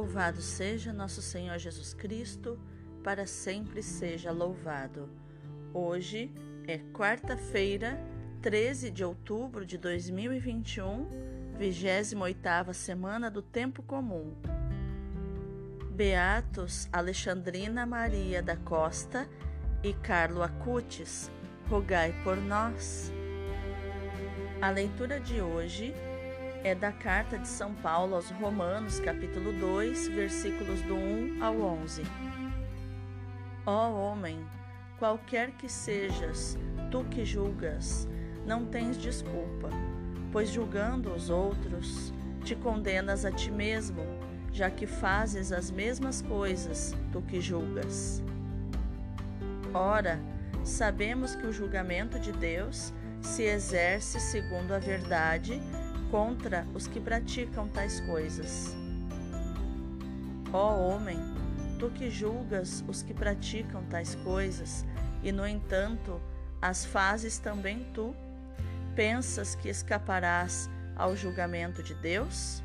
Louvado seja nosso Senhor Jesus Cristo, para sempre seja louvado. Hoje é quarta-feira, 13 de outubro de 2021, 28ª semana do tempo comum. Beatos Alexandrina Maria da Costa e Carlo Acutis, rogai por nós. A leitura de hoje é da carta de São Paulo aos Romanos, capítulo 2, versículos do 1 ao 11. Ó homem, qualquer que sejas, tu que julgas, não tens desculpa, pois julgando os outros, te condenas a ti mesmo, já que fazes as mesmas coisas, tu que julgas. Ora, sabemos que o julgamento de Deus se exerce segundo a verdade contra os que praticam tais coisas. Ó homem, tu que julgas os que praticam tais coisas, e no entanto as fazes também tu, pensas que escaparás ao julgamento de Deus?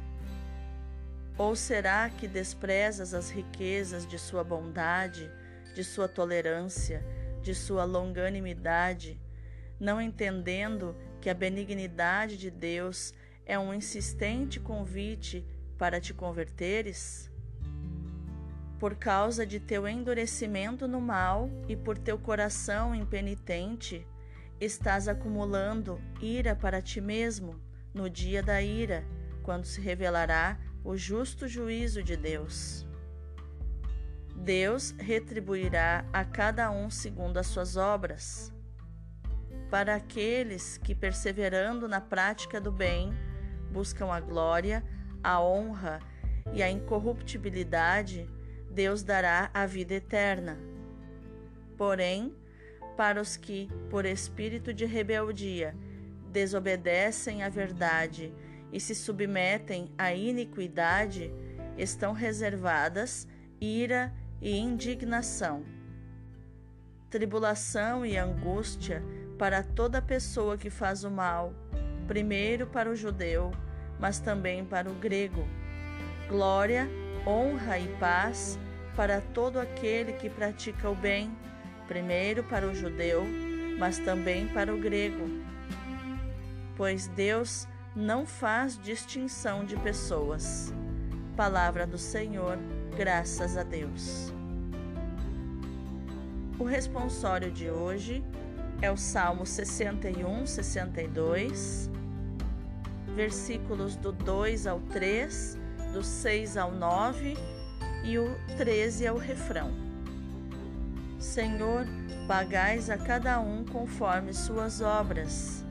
Ou será que desprezas as riquezas de sua bondade, de sua tolerância, de sua longanimidade, não entendendo que a benignidade de Deus é um insistente convite para te converteres? Por causa de teu endurecimento no mal e por teu coração impenitente, estás acumulando ira para ti mesmo no dia da ira, quando se revelará o justo juízo de Deus. Deus retribuirá a cada um segundo as suas obras. Para aqueles que, perseverando na prática do bem, buscam a glória, a honra e a incorruptibilidade, Deus dará a vida eterna. Porém, para os que, por espírito de rebeldia, desobedecem à verdade e se submetem à iniquidade, estão reservadas ira e indignação, tribulação e angústia para toda pessoa que faz o mal, primeiro para o judeu mas também para o grego. Glória, honra e paz para todo aquele que pratica o bem, primeiro para o judeu, mas também para o grego. Pois Deus não faz distinção de pessoas. Palavra do Senhor, graças a Deus. O responsório de hoje é o Salmo 61, 62 versículos do 2 ao 3, do 6 ao 9 e o 13 é o refrão. Senhor, pagais a cada um conforme suas obras.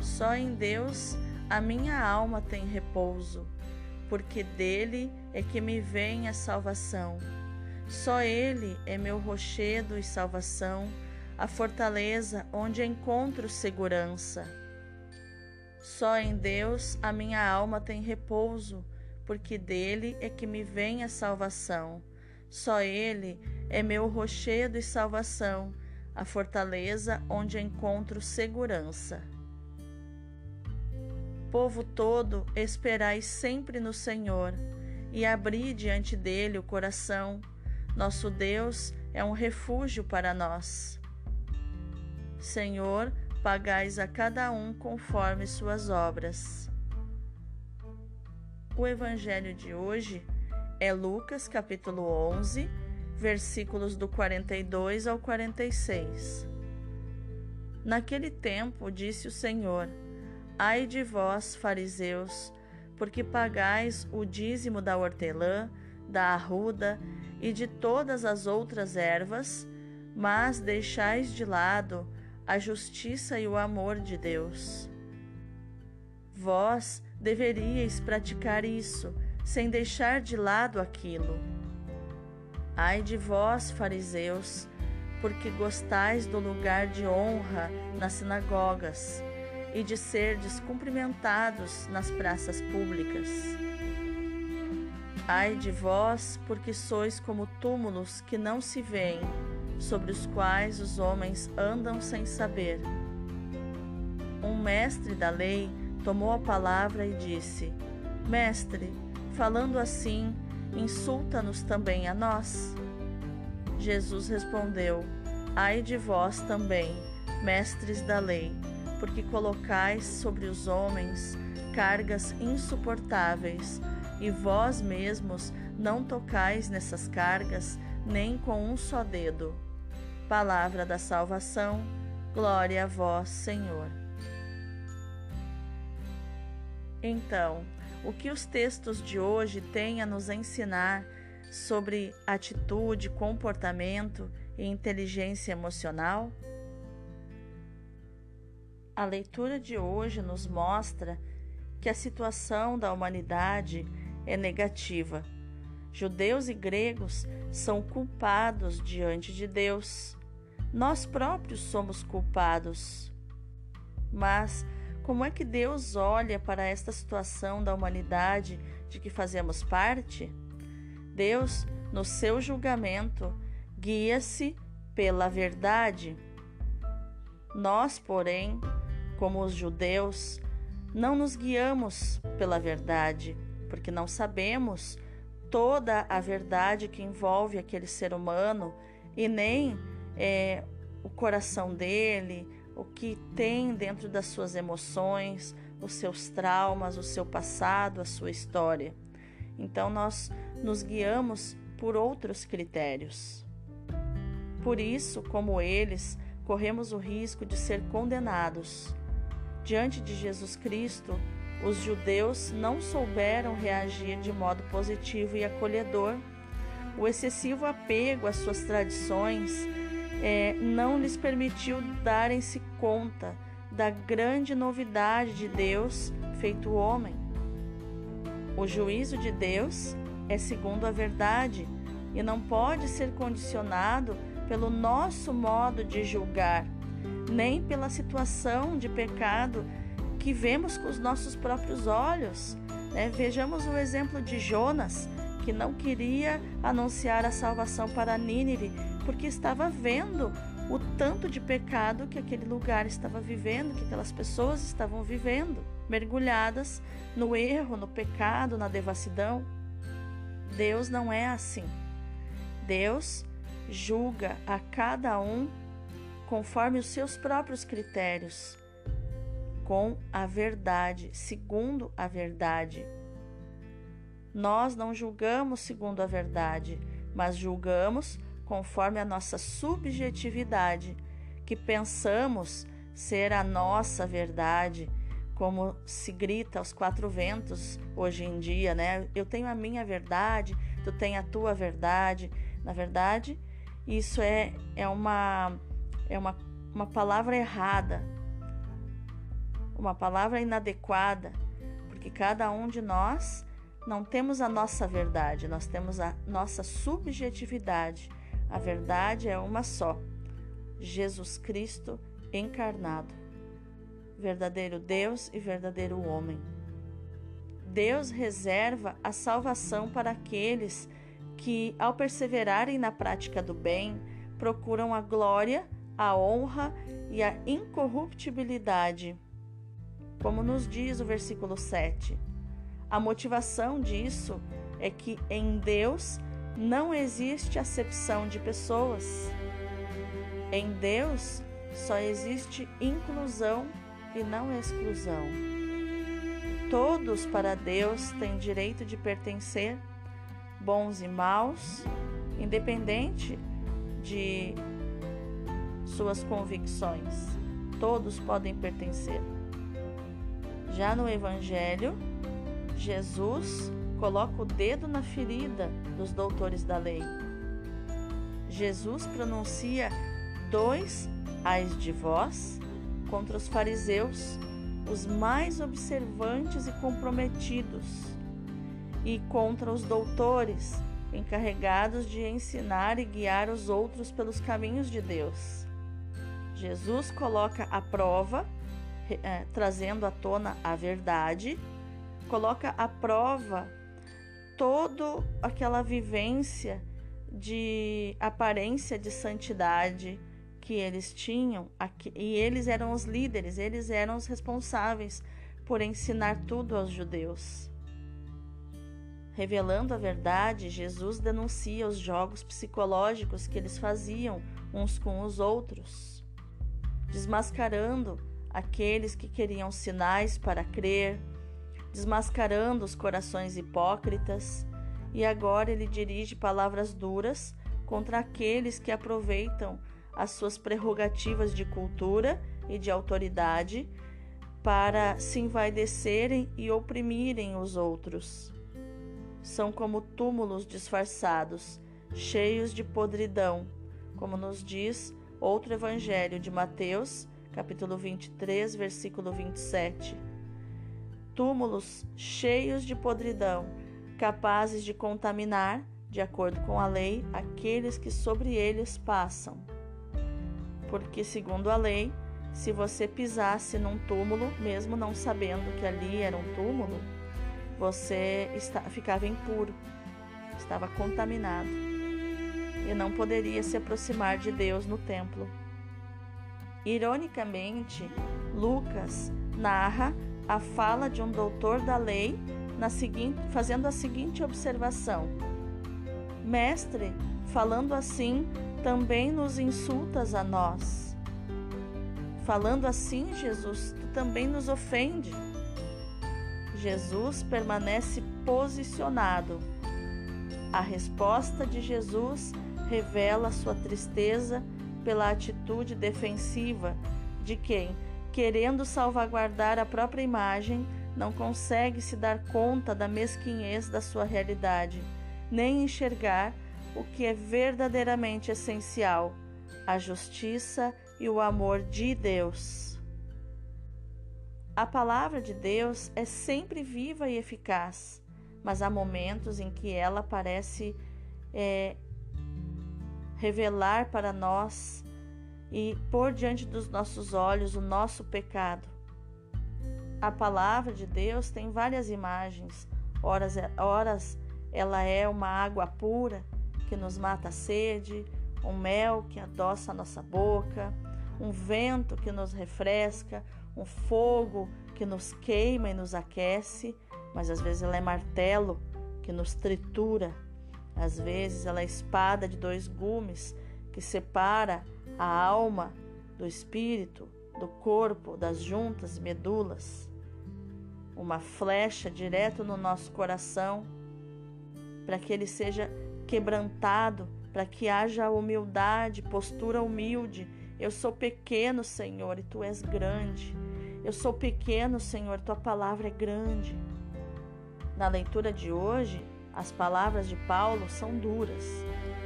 Só em Deus a minha alma tem repouso, porque dele é que me vem a salvação. Só ele é meu rochedo e salvação, a fortaleza onde encontro segurança. Só em Deus a minha alma tem repouso, porque dele é que me vem a salvação. Só ele é meu rochedo e salvação, a fortaleza onde encontro segurança. Povo todo, esperai sempre no Senhor e abri diante dele o coração. Nosso Deus é um refúgio para nós. Senhor, pagais a cada um conforme suas obras. O evangelho de hoje é Lucas capítulo 11, versículos do 42 ao 46. Naquele tempo disse o Senhor: Ai de vós, fariseus, porque pagais o dízimo da hortelã, da arruda e de todas as outras ervas, mas deixais de lado a justiça e o amor de Deus. Vós deveríeis praticar isso, sem deixar de lado aquilo. Ai de vós, fariseus, porque gostais do lugar de honra nas sinagogas e de ser descumprimentados nas praças públicas. Ai de vós, porque sois como túmulos que não se veem sobre os quais os homens andam sem saber. Um mestre da lei tomou a palavra e disse: Mestre, falando assim, insulta-nos também a nós? Jesus respondeu: Ai de vós também, mestres da lei, porque colocais sobre os homens cargas insuportáveis, e vós mesmos não tocais nessas cargas nem com um só dedo. Palavra da salvação, glória a vós, Senhor. Então, o que os textos de hoje têm a nos ensinar sobre atitude, comportamento e inteligência emocional? A leitura de hoje nos mostra que a situação da humanidade é negativa. Judeus e gregos são culpados diante de Deus. Nós próprios somos culpados. Mas como é que Deus olha para esta situação da humanidade de que fazemos parte? Deus, no seu julgamento, guia-se pela verdade. Nós, porém, como os judeus, não nos guiamos pela verdade, porque não sabemos toda a verdade que envolve aquele ser humano e nem é, o coração dele, o que tem dentro das suas emoções, os seus traumas, o seu passado, a sua história. Então nós nos guiamos por outros critérios. Por isso, como eles, corremos o risco de ser condenados Diante de Jesus Cristo, os judeus não souberam reagir de modo positivo e acolhedor. O excessivo apego às suas tradições é, não lhes permitiu darem-se conta da grande novidade de Deus feito homem. O juízo de Deus é segundo a verdade e não pode ser condicionado pelo nosso modo de julgar nem pela situação de pecado que vemos com os nossos próprios olhos. Né? Vejamos o exemplo de Jonas, que não queria anunciar a salvação para Nínive, porque estava vendo o tanto de pecado que aquele lugar estava vivendo, que aquelas pessoas estavam vivendo, mergulhadas no erro, no pecado, na devassidão. Deus não é assim. Deus julga a cada um conforme os seus próprios critérios, com a verdade, segundo a verdade. Nós não julgamos segundo a verdade, mas julgamos conforme a nossa subjetividade, que pensamos ser a nossa verdade, como se grita aos quatro ventos hoje em dia, né? Eu tenho a minha verdade, tu tem a tua verdade. Na verdade, isso é, é uma é uma, uma palavra errada, uma palavra inadequada, porque cada um de nós não temos a nossa verdade, nós temos a nossa subjetividade. A verdade é uma só: Jesus Cristo encarnado, verdadeiro Deus e verdadeiro homem. Deus reserva a salvação para aqueles que, ao perseverarem na prática do bem, procuram a glória a honra e a incorruptibilidade. Como nos diz o versículo 7. A motivação disso é que em Deus não existe acepção de pessoas. Em Deus só existe inclusão e não exclusão. Todos para Deus têm direito de pertencer, bons e maus, independente de suas convicções. Todos podem pertencer. Já no Evangelho, Jesus coloca o dedo na ferida dos doutores da lei. Jesus pronuncia dois ais de vós contra os fariseus, os mais observantes e comprometidos, e contra os doutores, encarregados de ensinar e guiar os outros pelos caminhos de Deus. Jesus coloca a prova, é, trazendo à tona a verdade, coloca à prova toda aquela vivência de aparência de santidade que eles tinham, e eles eram os líderes, eles eram os responsáveis por ensinar tudo aos judeus. Revelando a verdade, Jesus denuncia os jogos psicológicos que eles faziam uns com os outros, desmascarando aqueles que queriam sinais para crer, desmascarando os corações hipócritas, e agora ele dirige palavras duras contra aqueles que aproveitam as suas prerrogativas de cultura e de autoridade para se envaidecerem e oprimirem os outros. São como túmulos disfarçados, cheios de podridão, como nos diz outro evangelho de Mateus, capítulo 23, versículo 27. Túmulos cheios de podridão, capazes de contaminar, de acordo com a lei, aqueles que sobre eles passam. Porque, segundo a lei, se você pisasse num túmulo, mesmo não sabendo que ali era um túmulo, você está, ficava impuro, estava contaminado e não poderia se aproximar de Deus no templo. Ironicamente, Lucas narra a fala de um doutor da lei seguinte, fazendo a seguinte observação: Mestre, falando assim, também nos insultas a nós. Falando assim, Jesus, tu também nos ofende. Jesus permanece posicionado. A resposta de Jesus revela sua tristeza pela atitude defensiva de quem, querendo salvaguardar a própria imagem, não consegue se dar conta da mesquinhez da sua realidade, nem enxergar o que é verdadeiramente essencial: a justiça e o amor de Deus. A palavra de Deus é sempre viva e eficaz, mas há momentos em que ela parece é, revelar para nós e pôr diante dos nossos olhos o nosso pecado. A palavra de Deus tem várias imagens. Horas, horas ela é uma água pura que nos mata a sede, um mel que adoça a nossa boca, um vento que nos refresca, um fogo que nos queima e nos aquece, mas às vezes ela é martelo que nos tritura, às vezes ela é espada de dois gumes que separa a alma do espírito, do corpo, das juntas e medulas. Uma flecha direto no nosso coração, para que ele seja quebrantado, para que haja humildade, postura humilde eu sou pequeno, Senhor, e tu és grande. Eu sou pequeno, Senhor, tua palavra é grande. Na leitura de hoje, as palavras de Paulo são duras.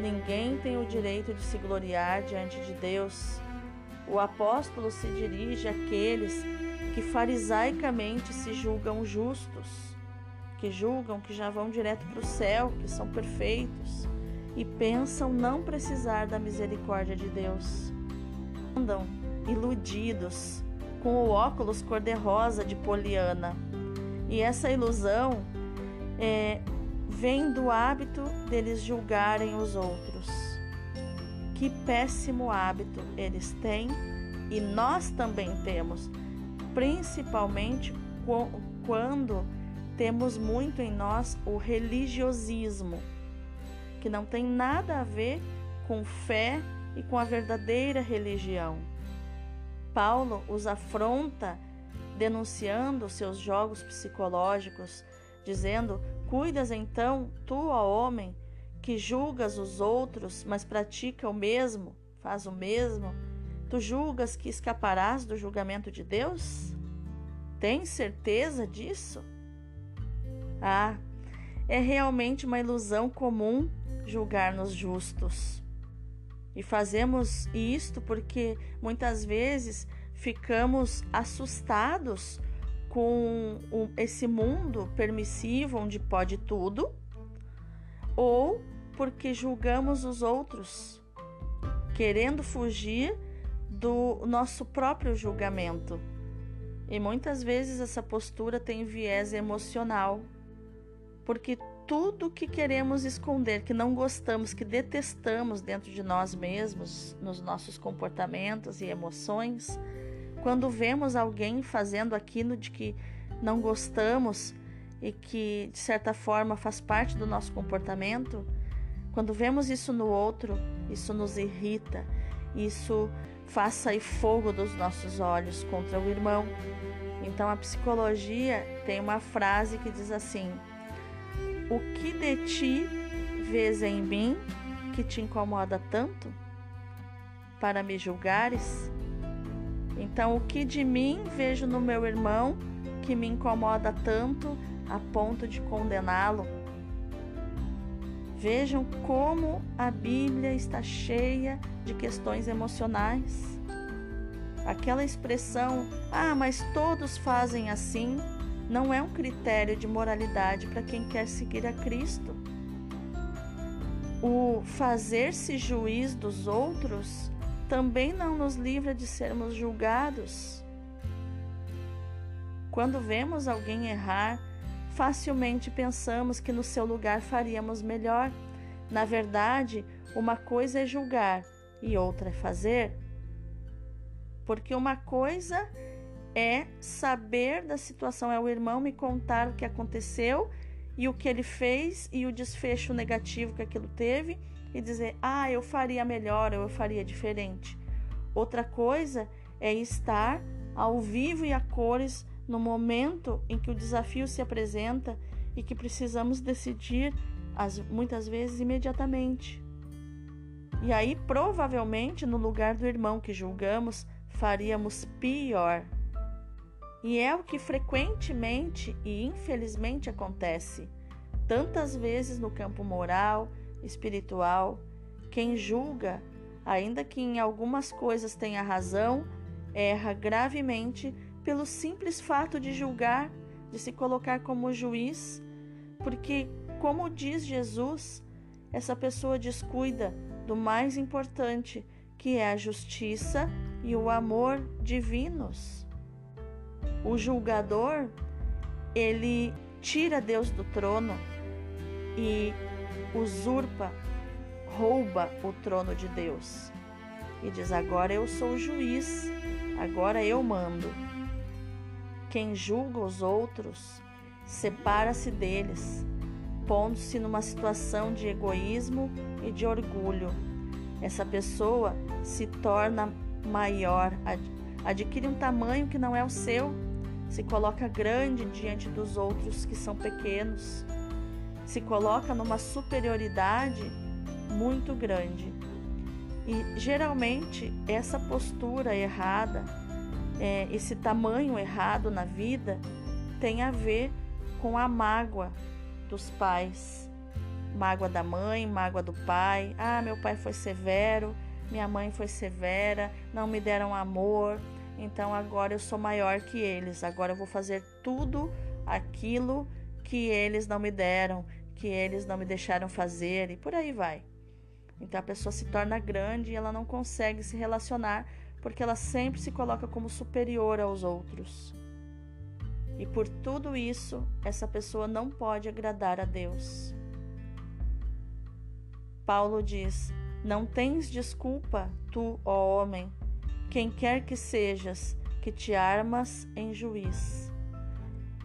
Ninguém tem o direito de se gloriar diante de Deus. O apóstolo se dirige àqueles que farisaicamente se julgam justos, que julgam que já vão direto para o céu, que são perfeitos e pensam não precisar da misericórdia de Deus andam iludidos com o óculos cor-de-rosa de Poliana. E essa ilusão é, vem do hábito deles julgarem os outros. Que péssimo hábito eles têm e nós também temos, principalmente quando temos muito em nós o religiosismo, que não tem nada a ver com fé e com a verdadeira religião. Paulo os afronta denunciando seus jogos psicológicos, dizendo: Cuidas então, tu, ó homem, que julgas os outros, mas pratica o mesmo, faz o mesmo, tu julgas que escaparás do julgamento de Deus? Tens certeza disso? Ah, é realmente uma ilusão comum julgar-nos justos. E fazemos isto porque muitas vezes ficamos assustados com esse mundo permissivo onde pode tudo, ou porque julgamos os outros, querendo fugir do nosso próprio julgamento. E muitas vezes essa postura tem viés emocional, porque tudo que queremos esconder, que não gostamos, que detestamos dentro de nós mesmos, nos nossos comportamentos e emoções, quando vemos alguém fazendo aquilo de que não gostamos e que de certa forma faz parte do nosso comportamento, quando vemos isso no outro, isso nos irrita, isso faz sair fogo dos nossos olhos contra o irmão. Então a psicologia tem uma frase que diz assim: O que de ti vês em mim que te incomoda tanto? Para me julgares? Então, o que de mim vejo no meu irmão que me incomoda tanto a ponto de condená-lo? Vejam como a Bíblia está cheia de questões emocionais. Aquela expressão, ah, mas todos fazem assim, não é um critério de moralidade para quem quer seguir a Cristo. O fazer-se juiz dos outros também não nos livra de sermos julgados. Quando vemos alguém errar, facilmente pensamos que no seu lugar faríamos melhor. Na verdade, uma coisa é julgar e outra é fazer. Porque uma coisa é saber da situação, é o irmão me contar o que aconteceu e o que ele fez e o desfecho negativo que aquilo teve e dizer, ah, eu faria melhor ou eu faria diferente. Outra coisa é estar ao vivo e a cores no momento em que o desafio se apresenta e que precisamos decidir, as, muitas vezes imediatamente. E aí, provavelmente, no lugar do irmão que julgamos, faríamos pior. E é o que frequentemente e infelizmente acontece, tantas vezes no campo moral, espiritual. Quem julga, ainda que em algumas coisas tenha razão, erra gravemente pelo simples fato de julgar, de se colocar como juiz, porque, como diz Jesus, essa pessoa descuida do mais importante, que é a justiça e o amor divinos. O julgador, ele tira Deus do trono e usurpa, rouba o trono de Deus. E diz: Agora eu sou juiz, agora eu mando. Quem julga os outros separa-se deles, pondo-se numa situação de egoísmo e de orgulho. Essa pessoa se torna maior, adquire um tamanho que não é o seu, se coloca grande diante dos outros que são pequenos se coloca numa superioridade muito grande. E geralmente essa postura errada, é, esse tamanho errado na vida, tem a ver com a mágoa dos pais. Mágoa da mãe, mágoa do pai. Ah, meu pai foi severo, minha mãe foi severa, não me deram amor, então agora eu sou maior que eles, agora eu vou fazer tudo aquilo que eles não me deram, que eles não me deixaram fazer e por aí vai. Então a pessoa se torna grande e ela não consegue se relacionar porque ela sempre se coloca como superior aos outros. E por tudo isso, essa pessoa não pode agradar a Deus. Paulo diz: Não tens desculpa, tu, ó homem, quem quer que sejas, que te armas em juiz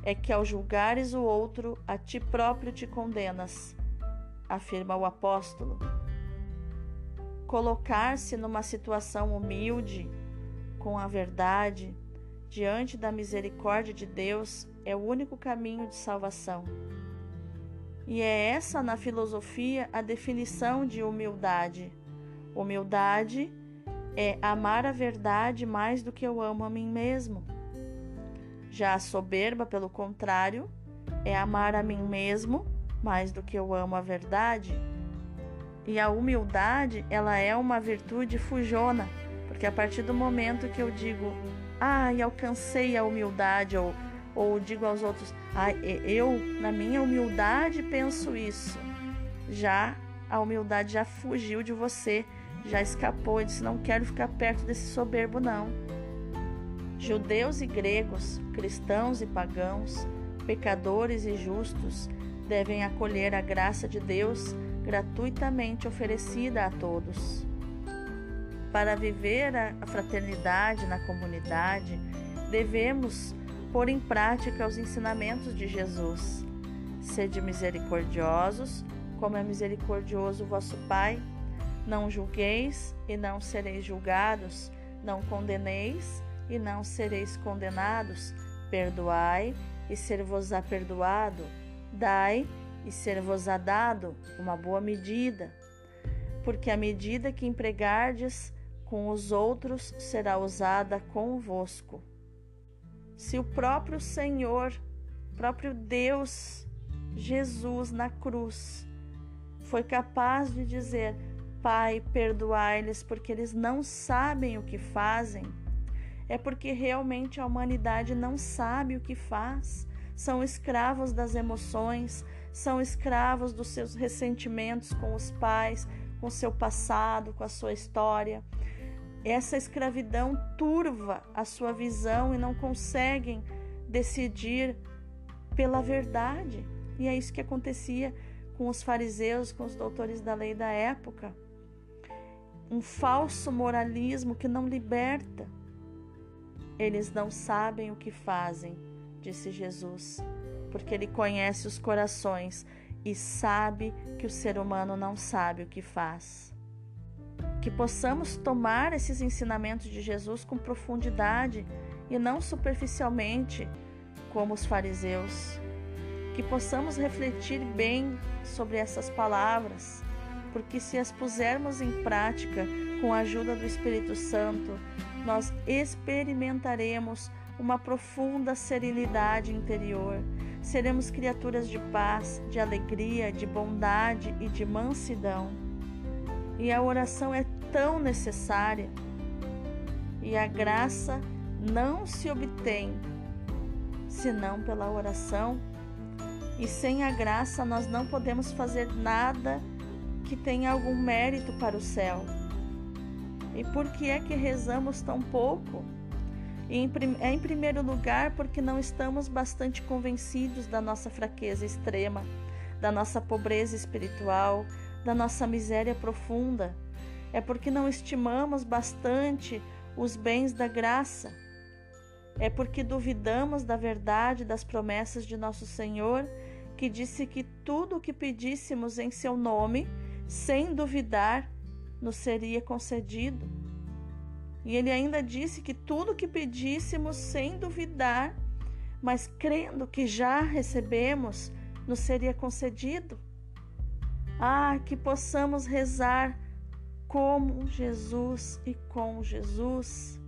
é que ao julgares o outro, a ti próprio te condenas, afirma o apóstolo. Colocar-se numa situação humilde, com a verdade, diante da misericórdia de Deus, é o único caminho de salvação. E é essa, na filosofia, a definição de humildade. Humildade é amar a verdade mais do que eu amo a mim mesmo. Já a soberba, pelo contrário, é amar a mim mesmo mais do que eu amo a verdade. E a humildade, ela é uma virtude fujona, porque a partir do momento que eu digo, ai, ah, alcancei a humildade, ou, ou digo aos outros, ai, ah, eu, na minha humildade, penso isso, já a humildade já fugiu de você, já escapou e disse, não quero ficar perto desse soberbo, não. Judeus e gregos, cristãos e pagãos, pecadores e justos devem acolher a graça de Deus gratuitamente oferecida a todos. Para viver a fraternidade na comunidade, devemos pôr em prática os ensinamentos de Jesus. Sede misericordiosos, como é misericordioso vosso Pai. Não julgueis e não sereis julgados, não condeneis e não sereis condenados. Perdoai e ser-vos-á perdoado. Dai e ser-vos-á dado uma boa medida. Porque a medida que empregardes com os outros será usada convosco. Se o próprio Senhor, próprio Deus, Jesus na cruz, foi capaz de dizer: Pai, perdoai-lhes porque eles não sabem o que fazem, é porque realmente a humanidade não sabe o que faz. São escravos das emoções, são escravos dos seus ressentimentos com os pais, com seu passado, com a sua história. Essa escravidão turva a sua visão e não conseguem decidir pela verdade. E é isso que acontecia com os fariseus, com os doutores da lei da época. Um falso moralismo que não liberta. Eles não sabem o que fazem, disse Jesus, porque ele conhece os corações e sabe que o ser humano não sabe o que faz. Que possamos tomar esses ensinamentos de Jesus com profundidade e não superficialmente, como os fariseus. Que possamos refletir bem sobre essas palavras, porque se as pusermos em prática com a ajuda do Espírito Santo, nós experimentaremos uma profunda serenidade interior. Seremos criaturas de paz, de alegria, de bondade e de mansidão. E a oração é tão necessária. E a graça não se obtém senão pela oração. E sem a graça nós não podemos fazer nada que tenha algum mérito para o céu. E por que é que rezamos tão pouco? é em primeiro lugar porque não estamos bastante convencidos da nossa fraqueza extrema, da nossa pobreza espiritual, da nossa miséria profunda. É porque não estimamos bastante os bens da graça. É porque duvidamos da verdade das promessas de nosso Senhor, que disse que tudo o que pedíssemos em seu nome, sem duvidar, nos seria concedido. E ele ainda disse que tudo que pedíssemos sem duvidar, mas crendo que já recebemos, nos seria concedido. Ah, que possamos rezar como Jesus e com Jesus.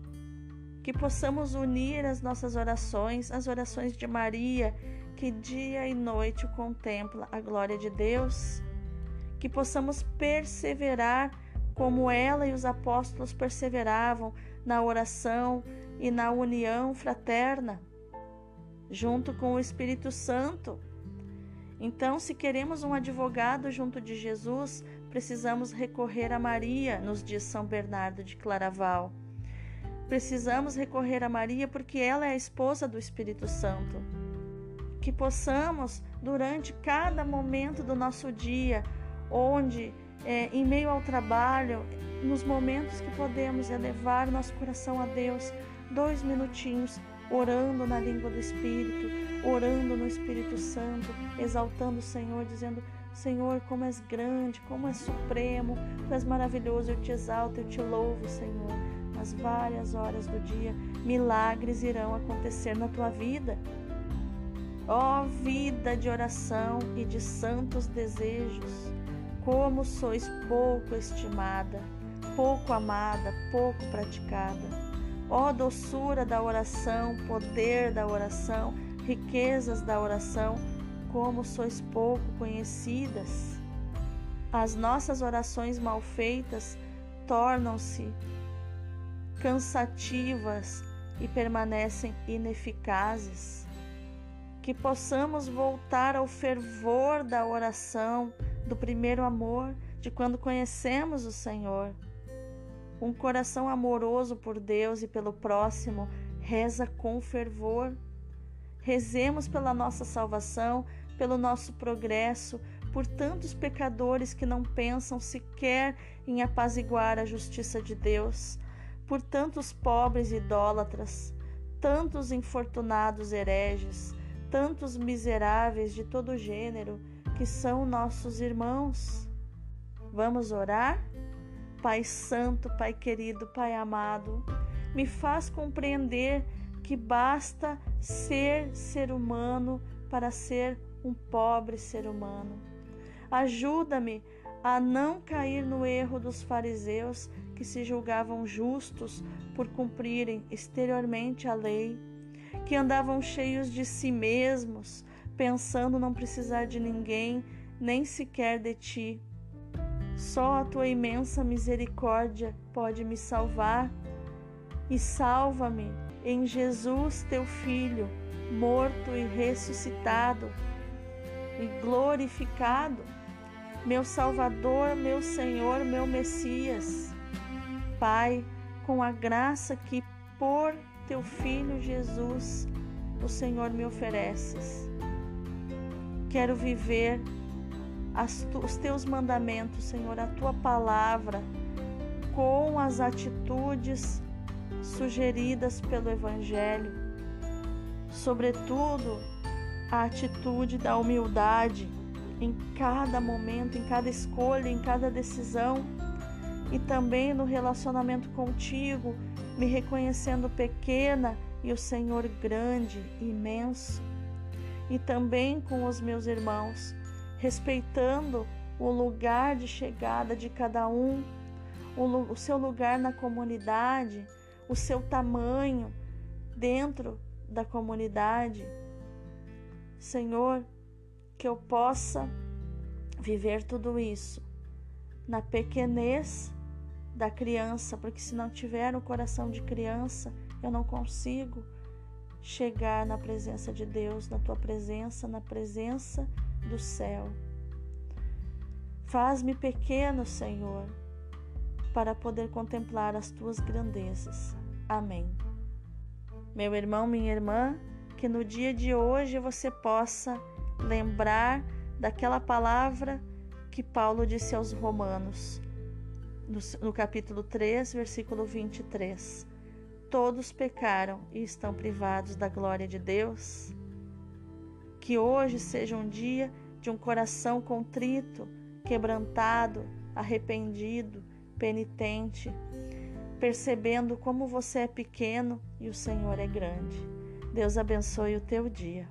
Que possamos unir as nossas orações, as orações de Maria, que dia e noite contempla a glória de Deus. Que possamos perseverar como ela e os apóstolos perseveravam na oração e na união fraterna, junto com o Espírito Santo. Então, se queremos um advogado junto de Jesus, precisamos recorrer a Maria, nos diz São Bernardo de Claraval. Precisamos recorrer a Maria porque ela é a esposa do Espírito Santo. Que possamos, durante cada momento do nosso dia, onde é, em meio ao trabalho, nos momentos que podemos elevar nosso coração a Deus, dois minutinhos, orando na língua do Espírito, orando no Espírito Santo, exaltando o Senhor, dizendo: Senhor, como és grande, como és supremo, tu és maravilhoso, eu te exalto, eu te louvo, Senhor. Nas várias horas do dia, milagres irão acontecer na tua vida. Ó oh, vida de oração e de santos desejos como sois pouco estimada, pouco amada, pouco praticada. Ó oh, doçura da oração, poder da oração, riquezas da oração, como sois pouco conhecidas. As nossas orações mal feitas tornam-se cansativas e permanecem ineficazes. Que possamos voltar ao fervor da oração do primeiro amor, de quando conhecemos o Senhor. Um coração amoroso por Deus e pelo próximo reza com fervor. Rezemos pela nossa salvação, pelo nosso progresso, por tantos pecadores que não pensam sequer em apaziguar a justiça de Deus, por tantos pobres idólatras, tantos infortunados hereges, tantos miseráveis de todo gênero que são nossos irmãos. Vamos orar? Pai Santo, Pai querido, Pai amado, me faz compreender que basta ser ser humano para ser um pobre ser humano. Ajuda-me a não cair no erro dos fariseus que se julgavam justos por cumprirem exteriormente a lei, que andavam cheios de si mesmos, pensando não precisar de ninguém, nem sequer de ti. Só a tua imensa misericórdia pode me salvar. E salva-me em Jesus, teu Filho, morto e ressuscitado e glorificado, meu Salvador, meu Senhor, meu Messias. Pai, com a graça que por teu Filho Jesus o Senhor me ofereces. Quero viver os teus mandamentos, Senhor, a tua palavra, com as atitudes sugeridas pelo Evangelho, sobretudo a atitude da humildade em cada momento, em cada escolha, em cada decisão e também no relacionamento contigo, me reconhecendo pequena e o Senhor grande, imenso, e também com os meus irmãos, respeitando o lugar de chegada de cada um, o, o seu lugar na comunidade, o seu tamanho dentro da comunidade. Senhor, que eu possa viver tudo isso na pequenez da criança, porque se não tiver um coração de criança, eu não consigo chegar na presença de Deus, na tua presença, na presença do céu. Faz-me pequeno, Senhor, para poder contemplar as tuas grandezas. Amém. Meu irmão, minha irmã, que no dia de hoje você possa lembrar daquela palavra que Paulo disse aos Romanos, no, capítulo 3, versículo 23. Todos pecaram e estão privados da glória de Deus. Que hoje seja um dia de um coração contrito, quebrantado, arrependido, penitente, percebendo como você é pequeno e o Senhor é grande. Deus abençoe o teu dia.